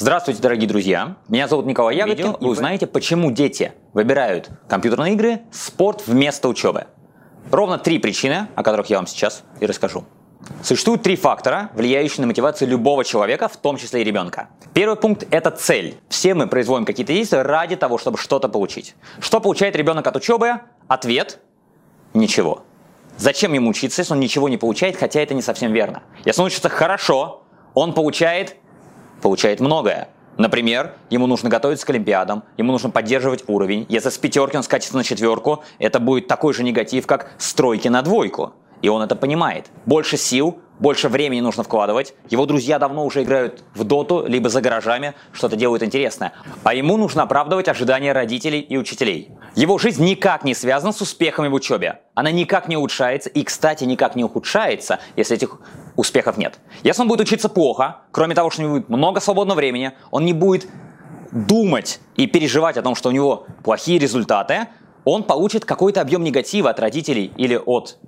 Здравствуйте, дорогие друзья! Меня зовут Николай Ягодкин. Вы узнаете, почему дети выбирают компьютерные игры, спорт вместо учебы. Ровно три причины, о которых я вам сейчас и расскажу. Существует три фактора, влияющие на мотивацию любого человека, в том числе и ребенка. Первый пункт – это цель. Все мы производим какие-то действия ради того, чтобы что-то получить. Что получает ребенок от учебы? Ответ – ничего. Зачем ему учиться, если он ничего не получает, хотя это не совсем верно. Если он учится хорошо, он получает получает многое. Например, ему нужно готовиться к Олимпиадам, ему нужно поддерживать уровень. Если с пятерки он скатится на четверку, это будет такой же негатив, как с тройки на двойку. И он это понимает. Больше сил, больше времени нужно вкладывать. Его друзья давно уже играют в доту, либо за гаражами, что-то делают интересное. А ему нужно оправдывать ожидания родителей и учителей. Его жизнь никак не связана с успехами в учебе. Она никак не улучшается и, кстати, никак не ухудшается, если этих успехов нет. Если он будет учиться плохо, кроме того, что у него будет много свободного времени, он не будет думать и переживать о том, что у него плохие результаты, он получит какой-то объем негатива от родителей или от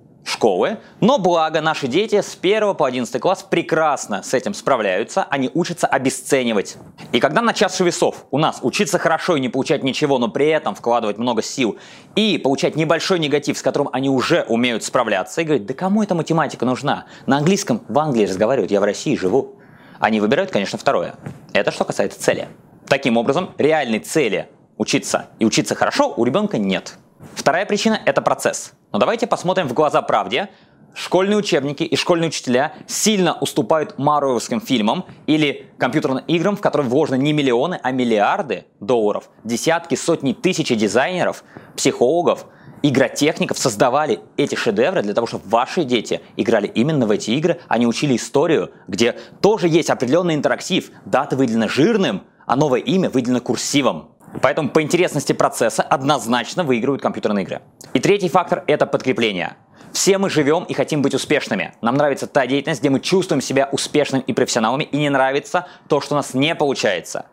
школы, но благо наши дети с 1 по 11 класс прекрасно с этим справляются, они учатся обесценивать. И когда на чаше весов у нас учиться хорошо и не получать ничего, но при этом вкладывать много сил и получать небольшой негатив, с которым они уже умеют справляться, и говорить, да кому эта математика нужна? На английском в Англии разговаривают, я в России живу. Они выбирают, конечно, второе. Это что касается цели. Таким образом, реальной цели учиться и учиться хорошо у ребенка нет. Вторая причина – это процесс. Но давайте посмотрим в глаза правде. Школьные учебники и школьные учителя сильно уступают маруевским фильмам или компьютерным играм, в которые вложены не миллионы, а миллиарды долларов. Десятки, сотни, тысячи дизайнеров, психологов, игротехников создавали эти шедевры для того, чтобы ваши дети играли именно в эти игры, они учили историю, где тоже есть определенный интерактив. Дата выделена жирным, а новое имя выделено курсивом. Поэтому по интересности процесса однозначно выигрывают компьютерные игры. И третий фактор – это подкрепление. Все мы живем и хотим быть успешными. Нам нравится та деятельность, где мы чувствуем себя успешными и профессионалами, и не нравится то, что у нас не получается.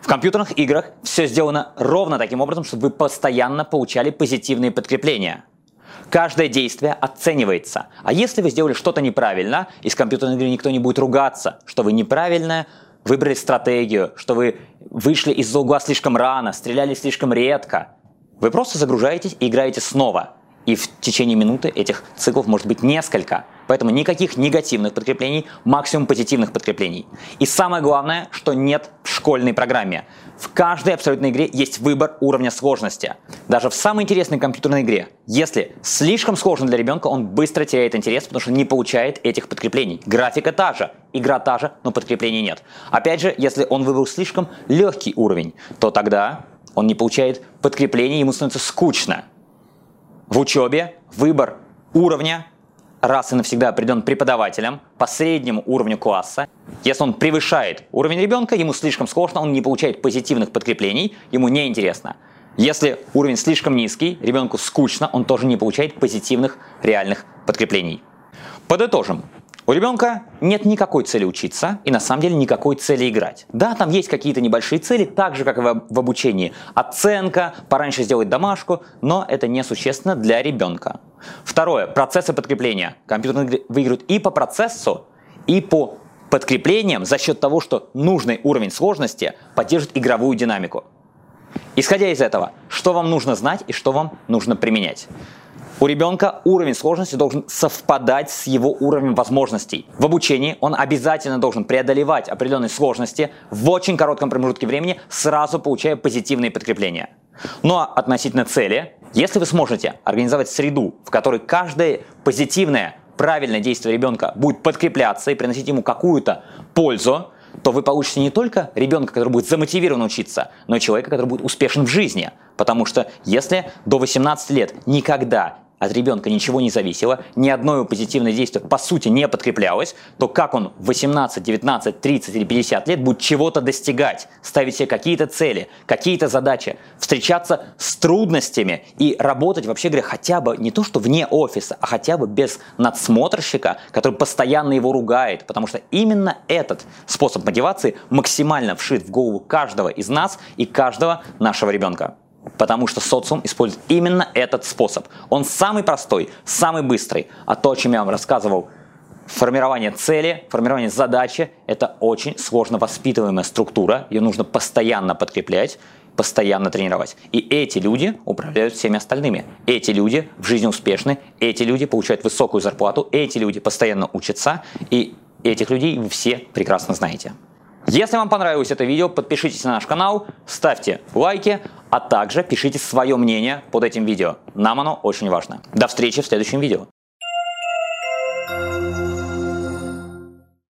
В компьютерных играх все сделано ровно таким образом, чтобы вы постоянно получали позитивные подкрепления. Каждое действие оценивается. А если вы сделали что-то неправильно, из компьютерной игры никто не будет ругаться, что вы неправильно выбрали стратегию, что вы вышли из-за угла слишком рано, стреляли слишком редко. Вы просто загружаетесь и играете снова. И в течение минуты этих циклов может быть несколько. Поэтому никаких негативных подкреплений, максимум позитивных подкреплений. И самое главное, что нет в школьной программе. В каждой абсолютной игре есть выбор уровня сложности. Даже в самой интересной компьютерной игре, если слишком сложно для ребенка, он быстро теряет интерес, потому что не получает этих подкреплений. Графика та же, игра та же, но подкреплений нет. Опять же, если он выбрал слишком легкий уровень, то тогда он не получает подкреплений, ему становится скучно. В учебе выбор уровня раз и навсегда определен преподавателем по среднему уровню класса. Если он превышает уровень ребенка, ему слишком сложно, он не получает позитивных подкреплений, ему неинтересно. Если уровень слишком низкий, ребенку скучно, он тоже не получает позитивных реальных подкреплений. Подытожим. У ребенка нет никакой цели учиться и на самом деле никакой цели играть. Да, там есть какие-то небольшие цели, так же как и в обучении. Оценка, пораньше сделать домашку, но это несущественно для ребенка. Второе. Процессы подкрепления. Компьютерные игры выигрывают и по процессу, и по подкреплениям за счет того, что нужный уровень сложности поддержит игровую динамику. Исходя из этого, что вам нужно знать и что вам нужно применять? У ребенка уровень сложности должен совпадать с его уровнем возможностей. В обучении он обязательно должен преодолевать определенные сложности в очень коротком промежутке времени, сразу получая позитивные подкрепления. Ну а относительно цели, если вы сможете организовать среду, в которой каждое позитивное, правильное действие ребенка будет подкрепляться и приносить ему какую-то пользу, то вы получите не только ребенка, который будет замотивирован учиться, но и человека, который будет успешен в жизни. Потому что если до 18 лет никогда от ребенка ничего не зависело, ни одно его позитивное действие по сути не подкреплялось, то как он в 18, 19, 30 или 50 лет будет чего-то достигать, ставить себе какие-то цели, какие-то задачи, встречаться с трудностями и работать, вообще говоря, хотя бы не то, что вне офиса, а хотя бы без надсмотрщика, который постоянно его ругает, потому что именно этот способ мотивации максимально вшит в голову каждого из нас и каждого нашего ребенка. Потому что социум использует именно этот способ. Он самый простой, самый быстрый. А то, о чем я вам рассказывал Формирование цели, формирование задачи – это очень сложно воспитываемая структура, ее нужно постоянно подкреплять, постоянно тренировать. И эти люди управляют всеми остальными. Эти люди в жизни успешны, эти люди получают высокую зарплату, эти люди постоянно учатся, и этих людей вы все прекрасно знаете. Если вам понравилось это видео, подпишитесь на наш канал, ставьте лайки, а также пишите свое мнение под этим видео. Нам оно очень важно. До встречи в следующем видео.